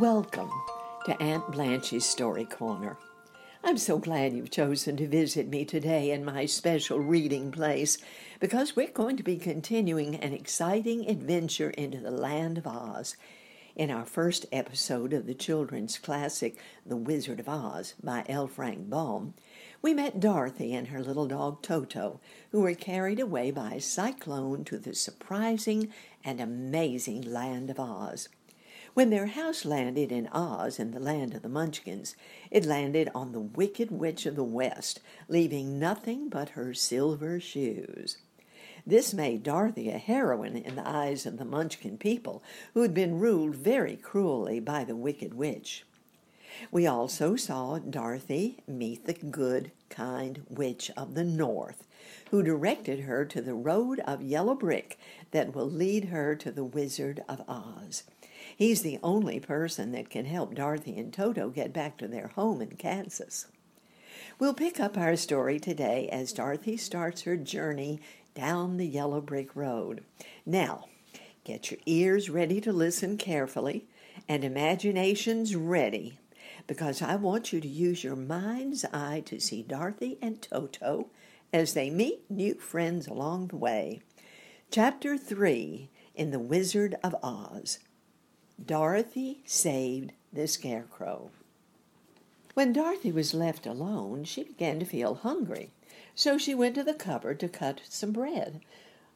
Welcome to Aunt Blanche's Story Corner. I'm so glad you've chosen to visit me today in my special reading place because we're going to be continuing an exciting adventure into the land of Oz. In our first episode of the children's classic The Wizard of Oz by L. Frank Baum, we met Dorothy and her little dog Toto, who were carried away by a cyclone to the surprising and amazing land of Oz. When their house landed in Oz, in the land of the Munchkins, it landed on the Wicked Witch of the West, leaving nothing but her silver shoes. This made Dorothy a heroine in the eyes of the Munchkin people, who had been ruled very cruelly by the Wicked Witch. We also saw Dorothy meet the good, kind Witch of the North, who directed her to the road of yellow brick that will lead her to the Wizard of Oz. He's the only person that can help Dorothy and Toto get back to their home in Kansas. We'll pick up our story today as Dorothy starts her journey down the yellow brick road. Now, get your ears ready to listen carefully and imaginations ready because I want you to use your mind's eye to see Dorothy and Toto as they meet new friends along the way. Chapter 3 in The Wizard of Oz Dorothy saved the Scarecrow. When Dorothy was left alone, she began to feel hungry, so she went to the cupboard to cut some bread,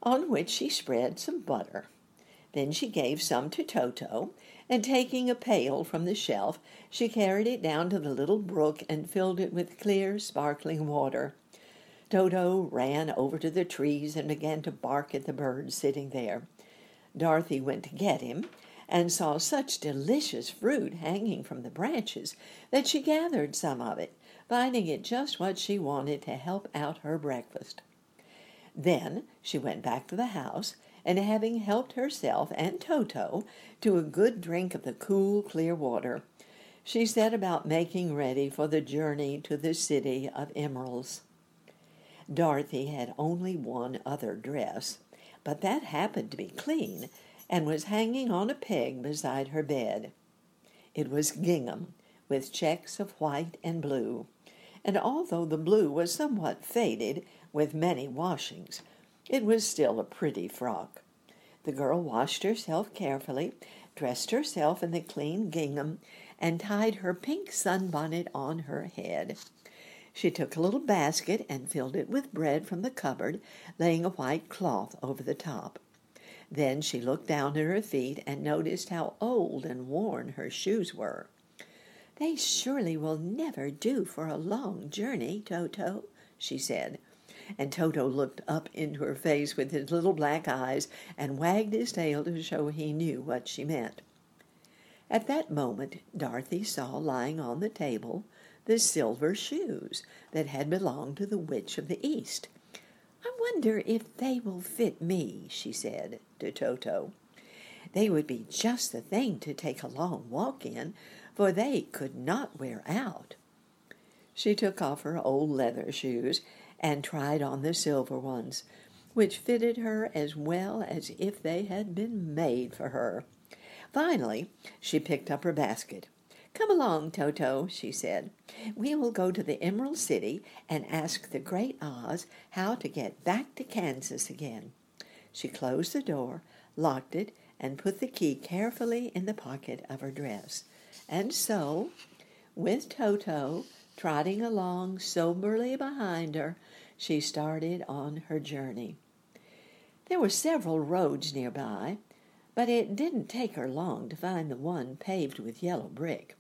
on which she spread some butter. Then she gave some to Toto, and taking a pail from the shelf, she carried it down to the little brook and filled it with clear, sparkling water. Toto ran over to the trees and began to bark at the bird sitting there. Dorothy went to get him, and saw such delicious fruit hanging from the branches that she gathered some of it, finding it just what she wanted to help out her breakfast. Then she went back to the house, and having helped herself and Toto to a good drink of the cool, clear water, she set about making ready for the journey to the city of emeralds. Dorothy had only one other dress, but that happened to be clean, and was hanging on a peg beside her bed. It was gingham, with checks of white and blue, and although the blue was somewhat faded with many washings, it was still a pretty frock. The girl washed herself carefully, dressed herself in the clean gingham, and tied her pink sunbonnet on her head. She took a little basket and filled it with bread from the cupboard, laying a white cloth over the top. Then she looked down at her feet and noticed how old and worn her shoes were. They surely will never do for a long journey, Toto, she said. And Toto looked up into her face with his little black eyes and wagged his tail to show he knew what she meant. At that moment, Dorothy saw lying on the table the silver shoes that had belonged to the Witch of the East. I wonder if they will fit me, she said to Toto. They would be just the thing to take a long walk in, for they could not wear out. She took off her old leather shoes and tried on the silver ones, which fitted her as well as if they had been made for her. Finally, she picked up her basket. Come along, Toto, she said. We will go to the Emerald City and ask the Great Oz how to get back to Kansas again. She closed the door, locked it, and put the key carefully in the pocket of her dress. And so, with Toto trotting along soberly behind her, she started on her journey. There were several roads nearby, but it didn't take her long to find the one paved with yellow brick.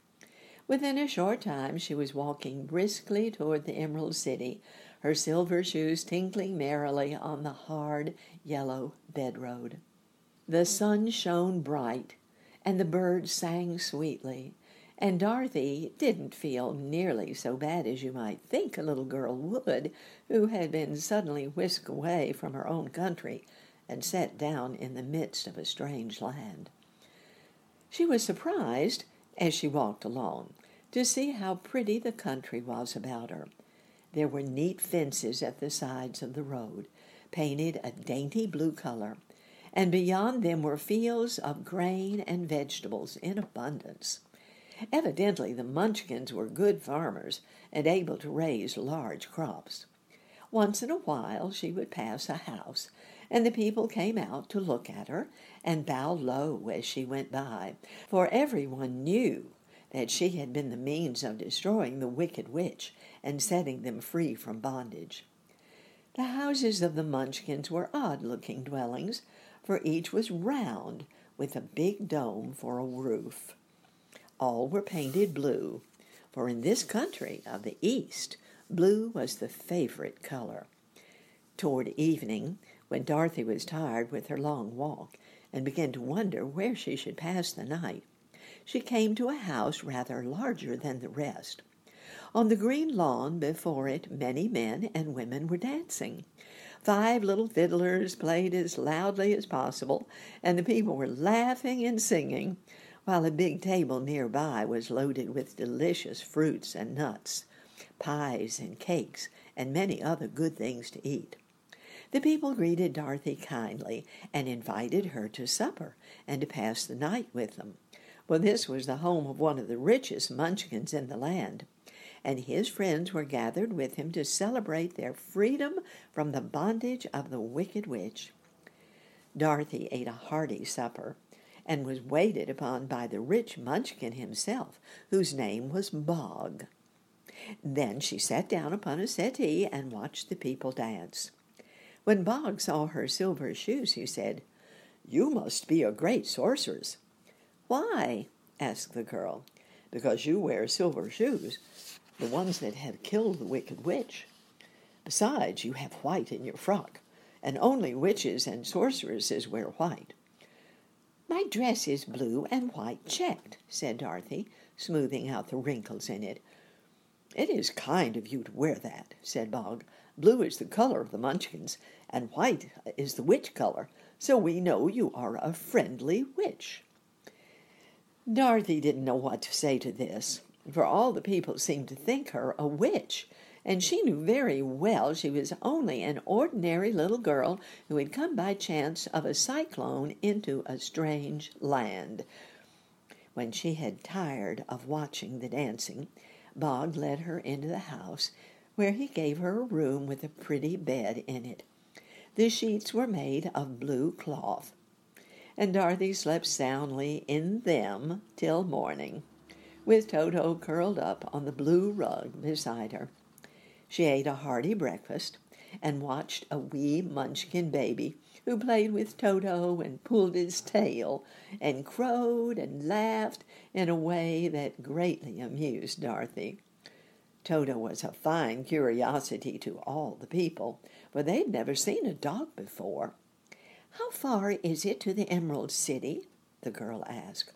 Within a short time she was walking briskly toward the Emerald City, her silver shoes tinkling merrily on the hard yellow bedroad. The sun shone bright, and the birds sang sweetly, and Dorothy didn't feel nearly so bad as you might think a little girl would who had been suddenly whisked away from her own country and set down in the midst of a strange land. She was surprised as she walked along to see how pretty the country was about her. There were neat fences at the sides of the road, painted a dainty blue color, and beyond them were fields of grain and vegetables in abundance. Evidently, the Munchkins were good farmers and able to raise large crops. Once in a while, she would pass a house, and the people came out to look at her and bow low as she went by, for everyone knew that she had been the means of destroying the wicked witch and setting them free from bondage. The houses of the Munchkins were odd looking dwellings, for each was round with a big dome for a roof. All were painted blue, for in this country of the East, blue was the favorite color. Toward evening, when Dorothy was tired with her long walk and began to wonder where she should pass the night, she came to a house rather larger than the rest. On the green lawn before it, many men and women were dancing. Five little fiddlers played as loudly as possible, and the people were laughing and singing, while a big table nearby was loaded with delicious fruits and nuts, pies and cakes, and many other good things to eat. The people greeted Dorothy kindly and invited her to supper and to pass the night with them, for this was the home of one of the richest munchkins in the land, and his friends were gathered with him to celebrate their freedom from the bondage of the wicked witch. Dorothy ate a hearty supper and was waited upon by the rich Munchkin himself, whose name was Bog. Then she sat down upon a settee and watched the people dance. When Bog saw her silver shoes, he said, You must be a great sorceress. Why? asked the girl. Because you wear silver shoes, the ones that have killed the wicked witch. Besides, you have white in your frock, and only witches and sorceresses wear white. My dress is blue and white checked, said Dorothy, smoothing out the wrinkles in it. It is kind of you to wear that, said Bog. Blue is the color of the Munchkins, and white is the witch color, so we know you are a friendly witch. Dorothy didn't know what to say to this, for all the people seemed to think her a witch, and she knew very well she was only an ordinary little girl who had come by chance of a cyclone into a strange land. When she had tired of watching the dancing, Bog led her into the house, where he gave her a room with a pretty bed in it. The sheets were made of blue cloth, and Dorothy slept soundly in them till morning, with Toto curled up on the blue rug beside her. She ate a hearty breakfast and watched a wee munchkin baby who played with Toto and pulled his tail and crowed and laughed in a way that greatly amused Dorothy. Toto was a fine curiosity to all the people, for they'd never seen a dog before. How far is it to the Emerald City? the girl asked.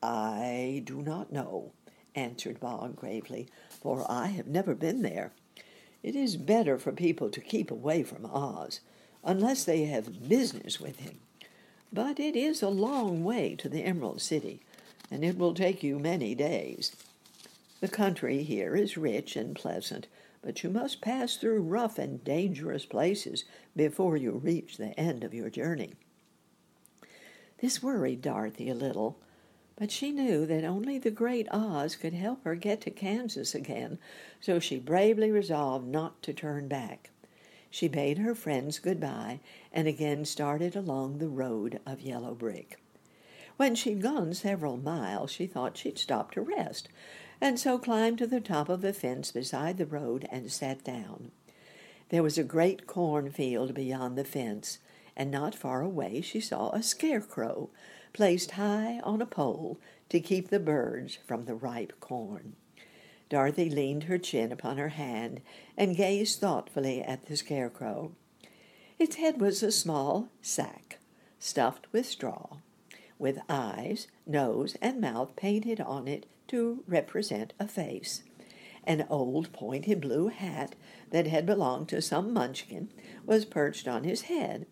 I do not know, answered Bog gravely, for I have never been there. It is better for people to keep away from Oz, unless they have business with him. But it is a long way to the Emerald City, and it will take you many days. The country here is rich and pleasant, but you must pass through rough and dangerous places before you reach the end of your journey. This worried Dorothy a little, but she knew that only the great Oz could help her get to Kansas again, so she bravely resolved not to turn back. She bade her friends good-bye and again started along the road of yellow brick. When she'd gone several miles, she thought she'd stop to rest, and so climbed to the top of a fence beside the road and sat down. There was a great cornfield beyond the fence, and not far away she saw a scarecrow placed high on a pole to keep the birds from the ripe corn. Dorothy leaned her chin upon her hand and gazed thoughtfully at the scarecrow. Its head was a small sack, stuffed with straw, with eyes, nose, and mouth painted on it to represent a face. An old pointed blue hat that had belonged to some munchkin was perched on his head,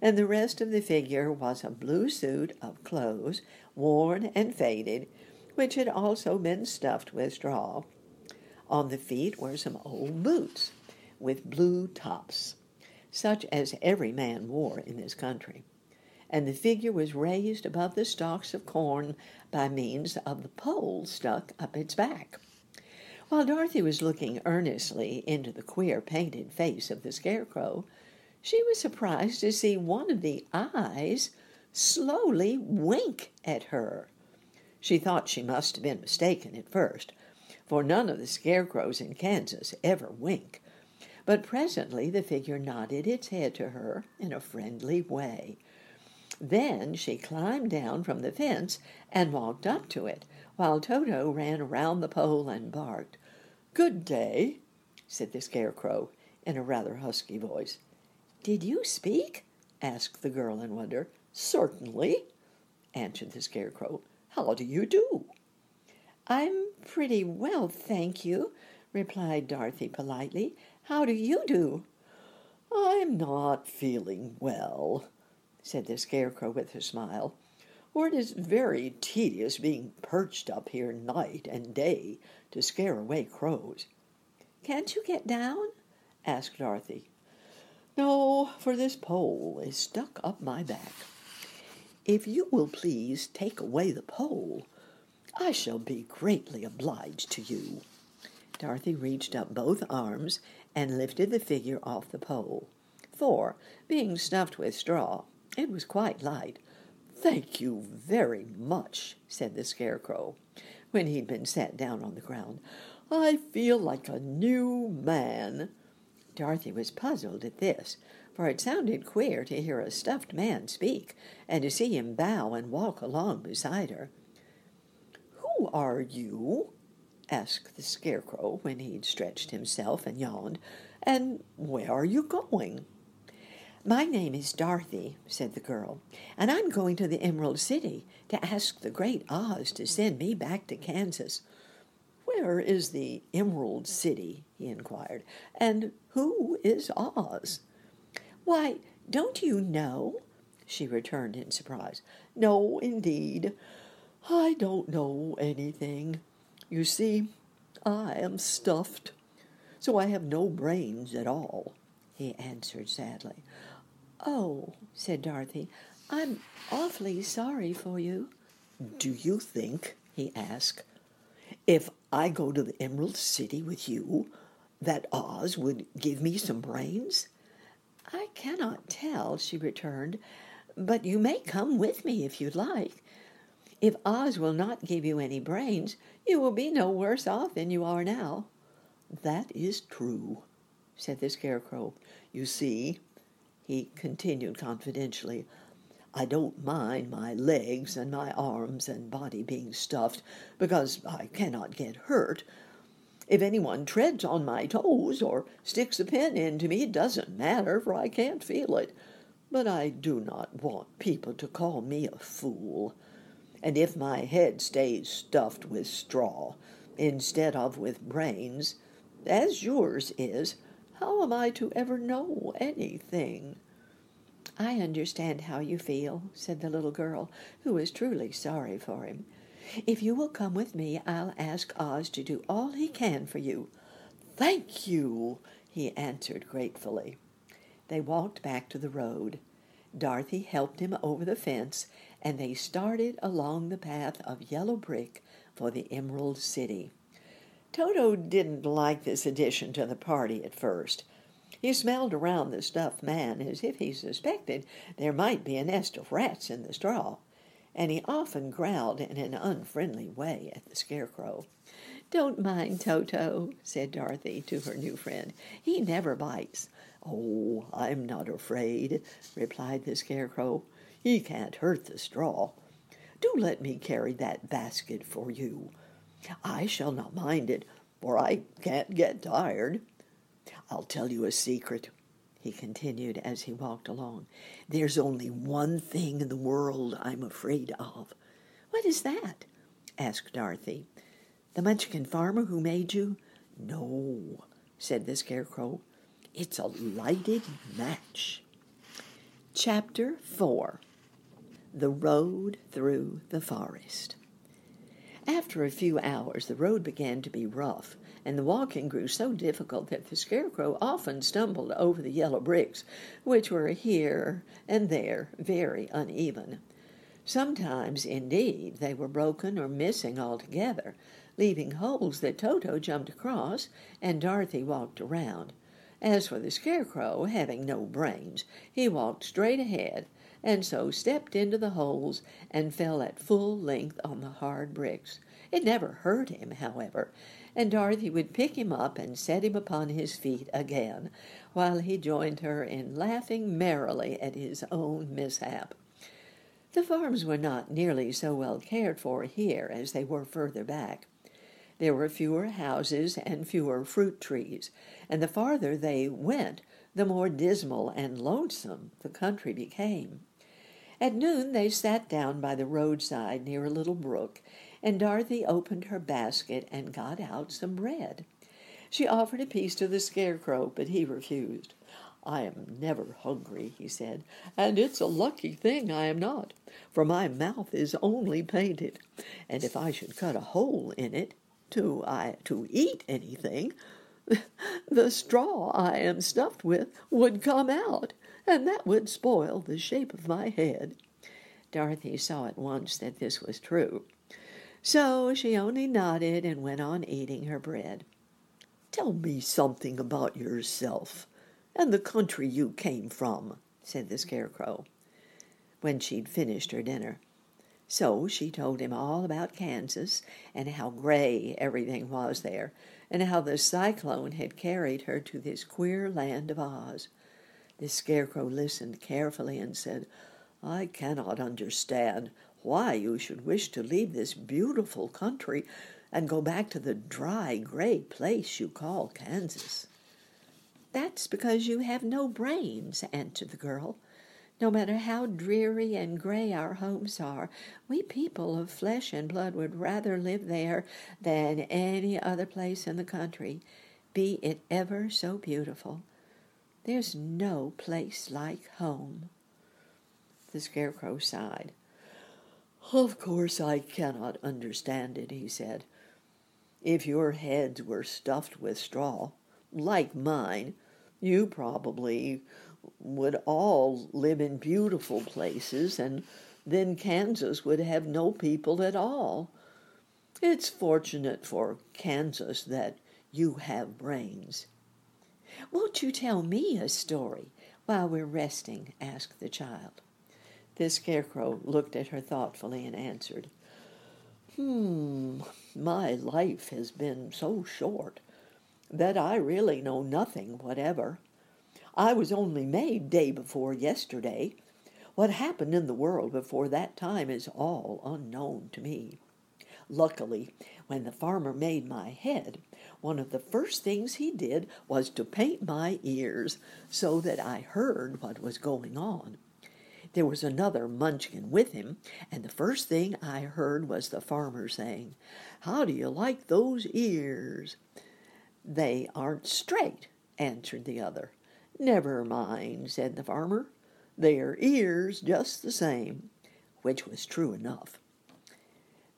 and the rest of the figure was a blue suit of clothes, worn and faded, which had also been stuffed with straw. On the feet were some old boots with blue tops, such as every man wore in this country. And the figure was raised above the stalks of corn by means of the pole stuck up its back. While Dorothy was looking earnestly into the queer painted face of the scarecrow, she was surprised to see one of the eyes slowly wink at her. She thought she must have been mistaken at first, for none of the scarecrows in Kansas ever wink. But presently the figure nodded its head to her in a friendly way. Then she climbed down from the fence and walked up to it, while Toto ran around the pole and barked. Good day, said the scarecrow in a rather husky voice. Did you speak? asked the girl in wonder. Certainly, answered the scarecrow. How do you do? I'm pretty well, thank you, replied Dorothy politely. How do you do? I'm not feeling well, said the Scarecrow with a smile, for it is very tedious being perched up here night and day to scare away crows. Can't you get down? asked Dorothy. No, for this pole is stuck up my back. If you will please take away the pole, I shall be greatly obliged to you. Dorothy reached up both arms and lifted the figure off the pole, for, being stuffed with straw, it was quite light. Thank you very much, said the Scarecrow, when he'd been set down on the ground. I feel like a new man. Dorothy was puzzled at this, for it sounded queer to hear a stuffed man speak, and to see him bow and walk along beside her. Who are you? asked the Scarecrow when he'd stretched himself and yawned. And where are you going? My name is Dorothy, said the girl, and I'm going to the Emerald City to ask the great Oz to send me back to Kansas. Where is the Emerald City? he inquired. And who is Oz? Why, don't you know? she returned in surprise. No, indeed. I don't know anything. You see, I am stuffed so I have no brains at all, he answered sadly. Oh, said Dorothy, I'm awfully sorry for you. Do you think, he asked, if I go to the Emerald City with you, that Oz would give me some brains? I cannot tell, she returned, but you may come with me if you like. If Oz will not give you any brains, you will be no worse off than you are now. That is true, said the Scarecrow. You see, he continued confidentially, I don't mind my legs and my arms and body being stuffed because I cannot get hurt. If anyone treads on my toes or sticks a pin into me, it doesn't matter, for I can't feel it. But I do not want people to call me a fool. And if my head stays stuffed with straw instead of with brains, as yours is, how am I to ever know anything? I understand how you feel, said the little girl, who was truly sorry for him. If you will come with me, I'll ask Oz to do all he can for you. Thank you, he answered gratefully. They walked back to the road. Dorothy helped him over the fence, and they started along the path of yellow brick for the Emerald City. Toto didn't like this addition to the party at first. He smelled around the stuffed man as if he suspected there might be a nest of rats in the straw, and he often growled in an unfriendly way at the scarecrow. Don't mind Toto, said Dorothy to her new friend. He never bites. Oh, I'm not afraid, replied the scarecrow. He can't hurt the straw. Do let me carry that basket for you. I shall not mind it, for I can't get tired. I'll tell you a secret, he continued as he walked along. There's only one thing in the world I'm afraid of. What is that? asked Dorothy. The Munchkin farmer who made you? No, said the Scarecrow. It's a lighted match. Chapter 4 The Road Through the Forest. After a few hours, the road began to be rough and the walking grew so difficult that the scarecrow often stumbled over the yellow bricks, which were here and there very uneven. Sometimes, indeed, they were broken or missing altogether, leaving holes that Toto jumped across and Dorothy walked around. As for the scarecrow, having no brains, he walked straight ahead, and so stepped into the holes and fell at full length on the hard bricks. It never hurt him, however, and Dorothy would pick him up and set him upon his feet again, while he joined her in laughing merrily at his own mishap. The farms were not nearly so well cared for here as they were further back. There were fewer houses and fewer fruit trees, and the farther they went, the more dismal and lonesome the country became. At noon they sat down by the roadside near a little brook, and Dorothy opened her basket and got out some bread. She offered a piece to the scarecrow, but he refused. I am never hungry, he said, and it's a lucky thing I am not, for my mouth is only painted, and if I should cut a hole in it, to I to eat anything, the straw I am stuffed with would come out, and that would spoil the shape of my head. Dorothy saw at once that this was true. So she only nodded and went on eating her bread. Tell me something about yourself and the country you came from, said the Scarecrow, when she'd finished her dinner. So she told him all about Kansas and how gray everything was there, and how the cyclone had carried her to this queer land of Oz. The Scarecrow listened carefully and said, I cannot understand why you should wish to leave this beautiful country and go back to the dry, gray place you call Kansas. That's because you have no brains, answered the girl. No matter how dreary and gray our homes are, we people of flesh and blood would rather live there than any other place in the country, be it ever so beautiful. There's no place like home. The Scarecrow sighed. Of course I cannot understand it, he said. If your heads were stuffed with straw, like mine, you probably would all live in beautiful places, and then Kansas would have no people at all. It's fortunate for Kansas that you have brains. Won't you tell me a story while we're resting? asked the child. The scarecrow looked at her thoughtfully and answered, Hmm, my life has been so short that I really know nothing whatever. I was only made day before yesterday. What happened in the world before that time is all unknown to me. Luckily, when the farmer made my head, one of the first things he did was to paint my ears so that I heard what was going on. There was another munchkin with him, and the first thing I heard was the farmer saying, How do you like those ears? They aren't straight, answered the other. Never mind, said the farmer. They are ears just the same, which was true enough.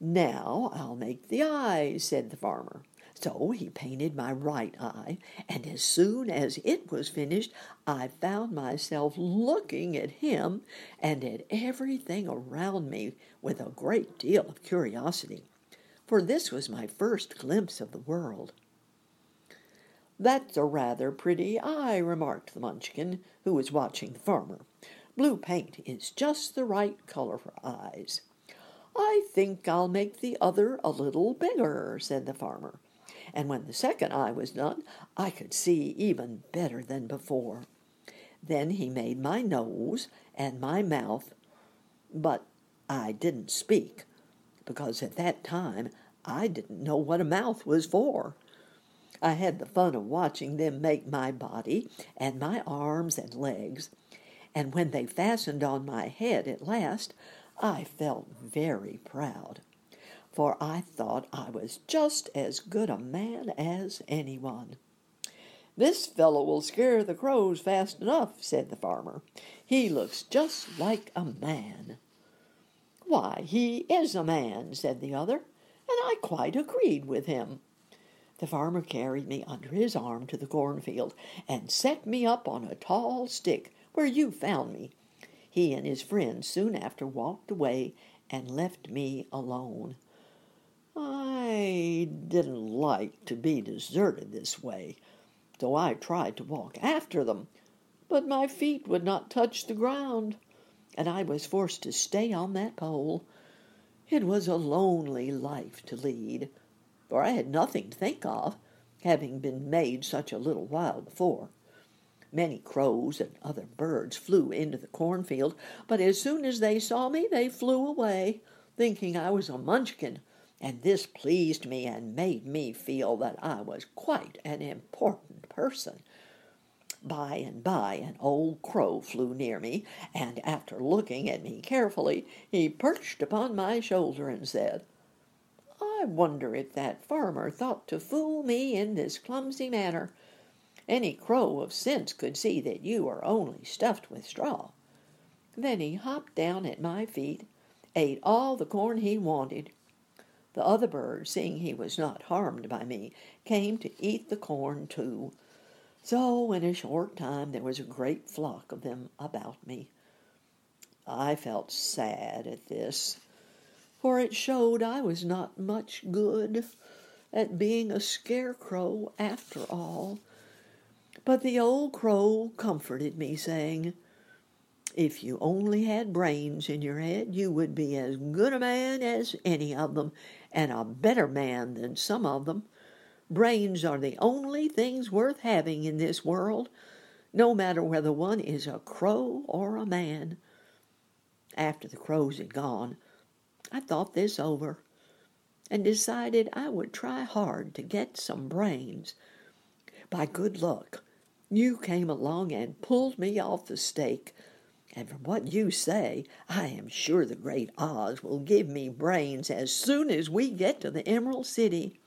Now I'll make the eyes, said the farmer. So he painted my right eye, and as soon as it was finished, I found myself looking at him and at everything around me with a great deal of curiosity, for this was my first glimpse of the world. That's a rather pretty eye, remarked the Munchkin, who was watching the farmer. Blue paint is just the right color for eyes. I think I'll make the other a little bigger, said the farmer. And when the second eye was done, I could see even better than before. Then he made my nose and my mouth, but I didn't speak, because at that time I didn't know what a mouth was for. I had the fun of watching them make my body and my arms and legs, and when they fastened on my head at last, I felt very proud, for I thought I was just as good a man as anyone. This fellow will scare the crows fast enough, said the farmer. He looks just like a man. Why, he is a man, said the other, and I quite agreed with him. The farmer carried me under his arm to the cornfield and set me up on a tall stick where you found me. He and his friend soon after walked away and left me alone. I didn't like to be deserted this way, so I tried to walk after them, but my feet would not touch the ground, and I was forced to stay on that pole. It was a lonely life to lead for I had nothing to think of, having been made such a little while before. Many crows and other birds flew into the cornfield, but as soon as they saw me, they flew away, thinking I was a munchkin, and this pleased me and made me feel that I was quite an important person. By and by, an old crow flew near me, and after looking at me carefully, he perched upon my shoulder and said, I wonder if that farmer thought to fool me in this clumsy manner. Any crow of sense could see that you are only stuffed with straw. Then he hopped down at my feet, ate all the corn he wanted. The other birds, seeing he was not harmed by me, came to eat the corn too. So in a short time there was a great flock of them about me. I felt sad at this for it showed I was not much good at being a scarecrow after all. But the old crow comforted me, saying, If you only had brains in your head, you would be as good a man as any of them, and a better man than some of them. Brains are the only things worth having in this world, no matter whether one is a crow or a man. After the crows had gone, I thought this over and decided I would try hard to get some brains. By good luck, you came along and pulled me off the stake, and from what you say, I am sure the great Oz will give me brains as soon as we get to the Emerald City.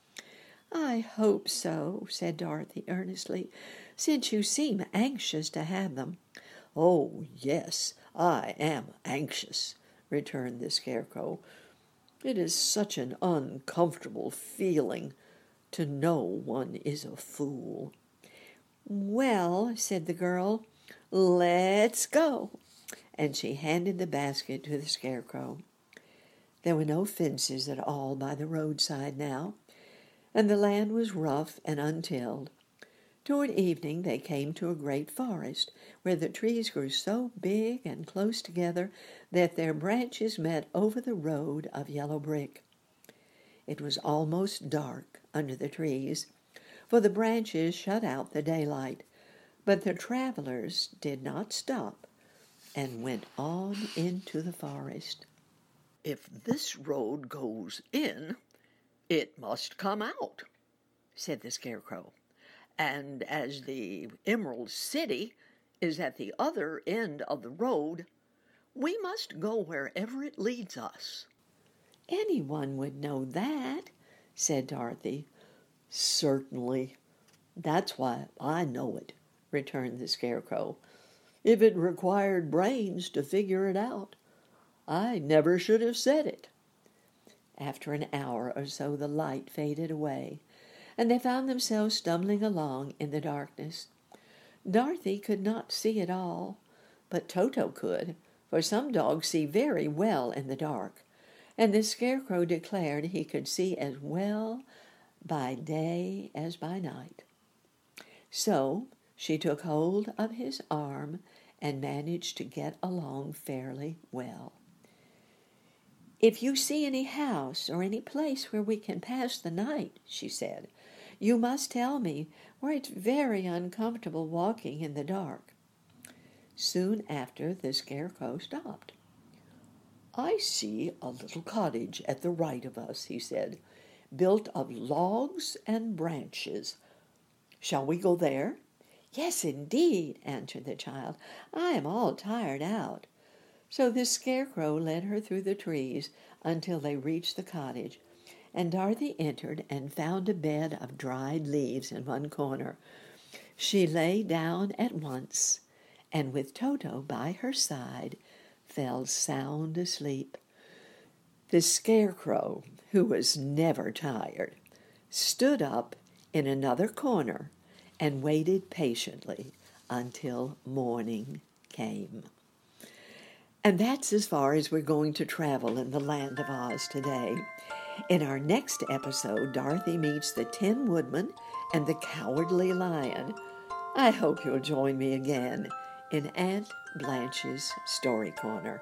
I hope so, said Dorothy earnestly, since you seem anxious to have them. Oh, yes, I am anxious, returned the Scarecrow. It is such an uncomfortable feeling to know one is a fool. Well, said the girl, let's go. And she handed the basket to the Scarecrow. There were no fences at all by the roadside now, and the land was rough and untilled. Toward evening they came to a great forest, where the trees grew so big and close together that their branches met over the road of yellow brick. It was almost dark under the trees, for the branches shut out the daylight, but the travelers did not stop and went on into the forest. If this road goes in, it must come out, said the Scarecrow. And as the Emerald City is at the other end of the road, we must go wherever it leads us. Anyone would know that, said Dorothy. Certainly. That's why I know it, returned the Scarecrow. If it required brains to figure it out, I never should have said it. After an hour or so, the light faded away, and they found themselves stumbling along in the darkness. Dorothy could not see at all, but Toto could, for some dogs see very well in the dark, and the Scarecrow declared he could see as well by day as by night. So she took hold of his arm and managed to get along fairly well. If you see any house or any place where we can pass the night, she said, you must tell me, for it's very uncomfortable walking in the dark. Soon after, the Scarecrow stopped. I see a little cottage at the right of us, he said, built of logs and branches. Shall we go there? Yes, indeed, answered the child. I am all tired out. So the Scarecrow led her through the trees until they reached the cottage, and Dorothy entered and found a bed of dried leaves in one corner. She lay down at once, and with Toto by her side, fell sound asleep. The Scarecrow, who was never tired, stood up in another corner and waited patiently until morning came. And that's as far as we're going to travel in the land of Oz today. In our next episode, Dorothy meets the Tin Woodman and the Cowardly Lion. I hope you'll join me again in Aunt Blanche's Story Corner.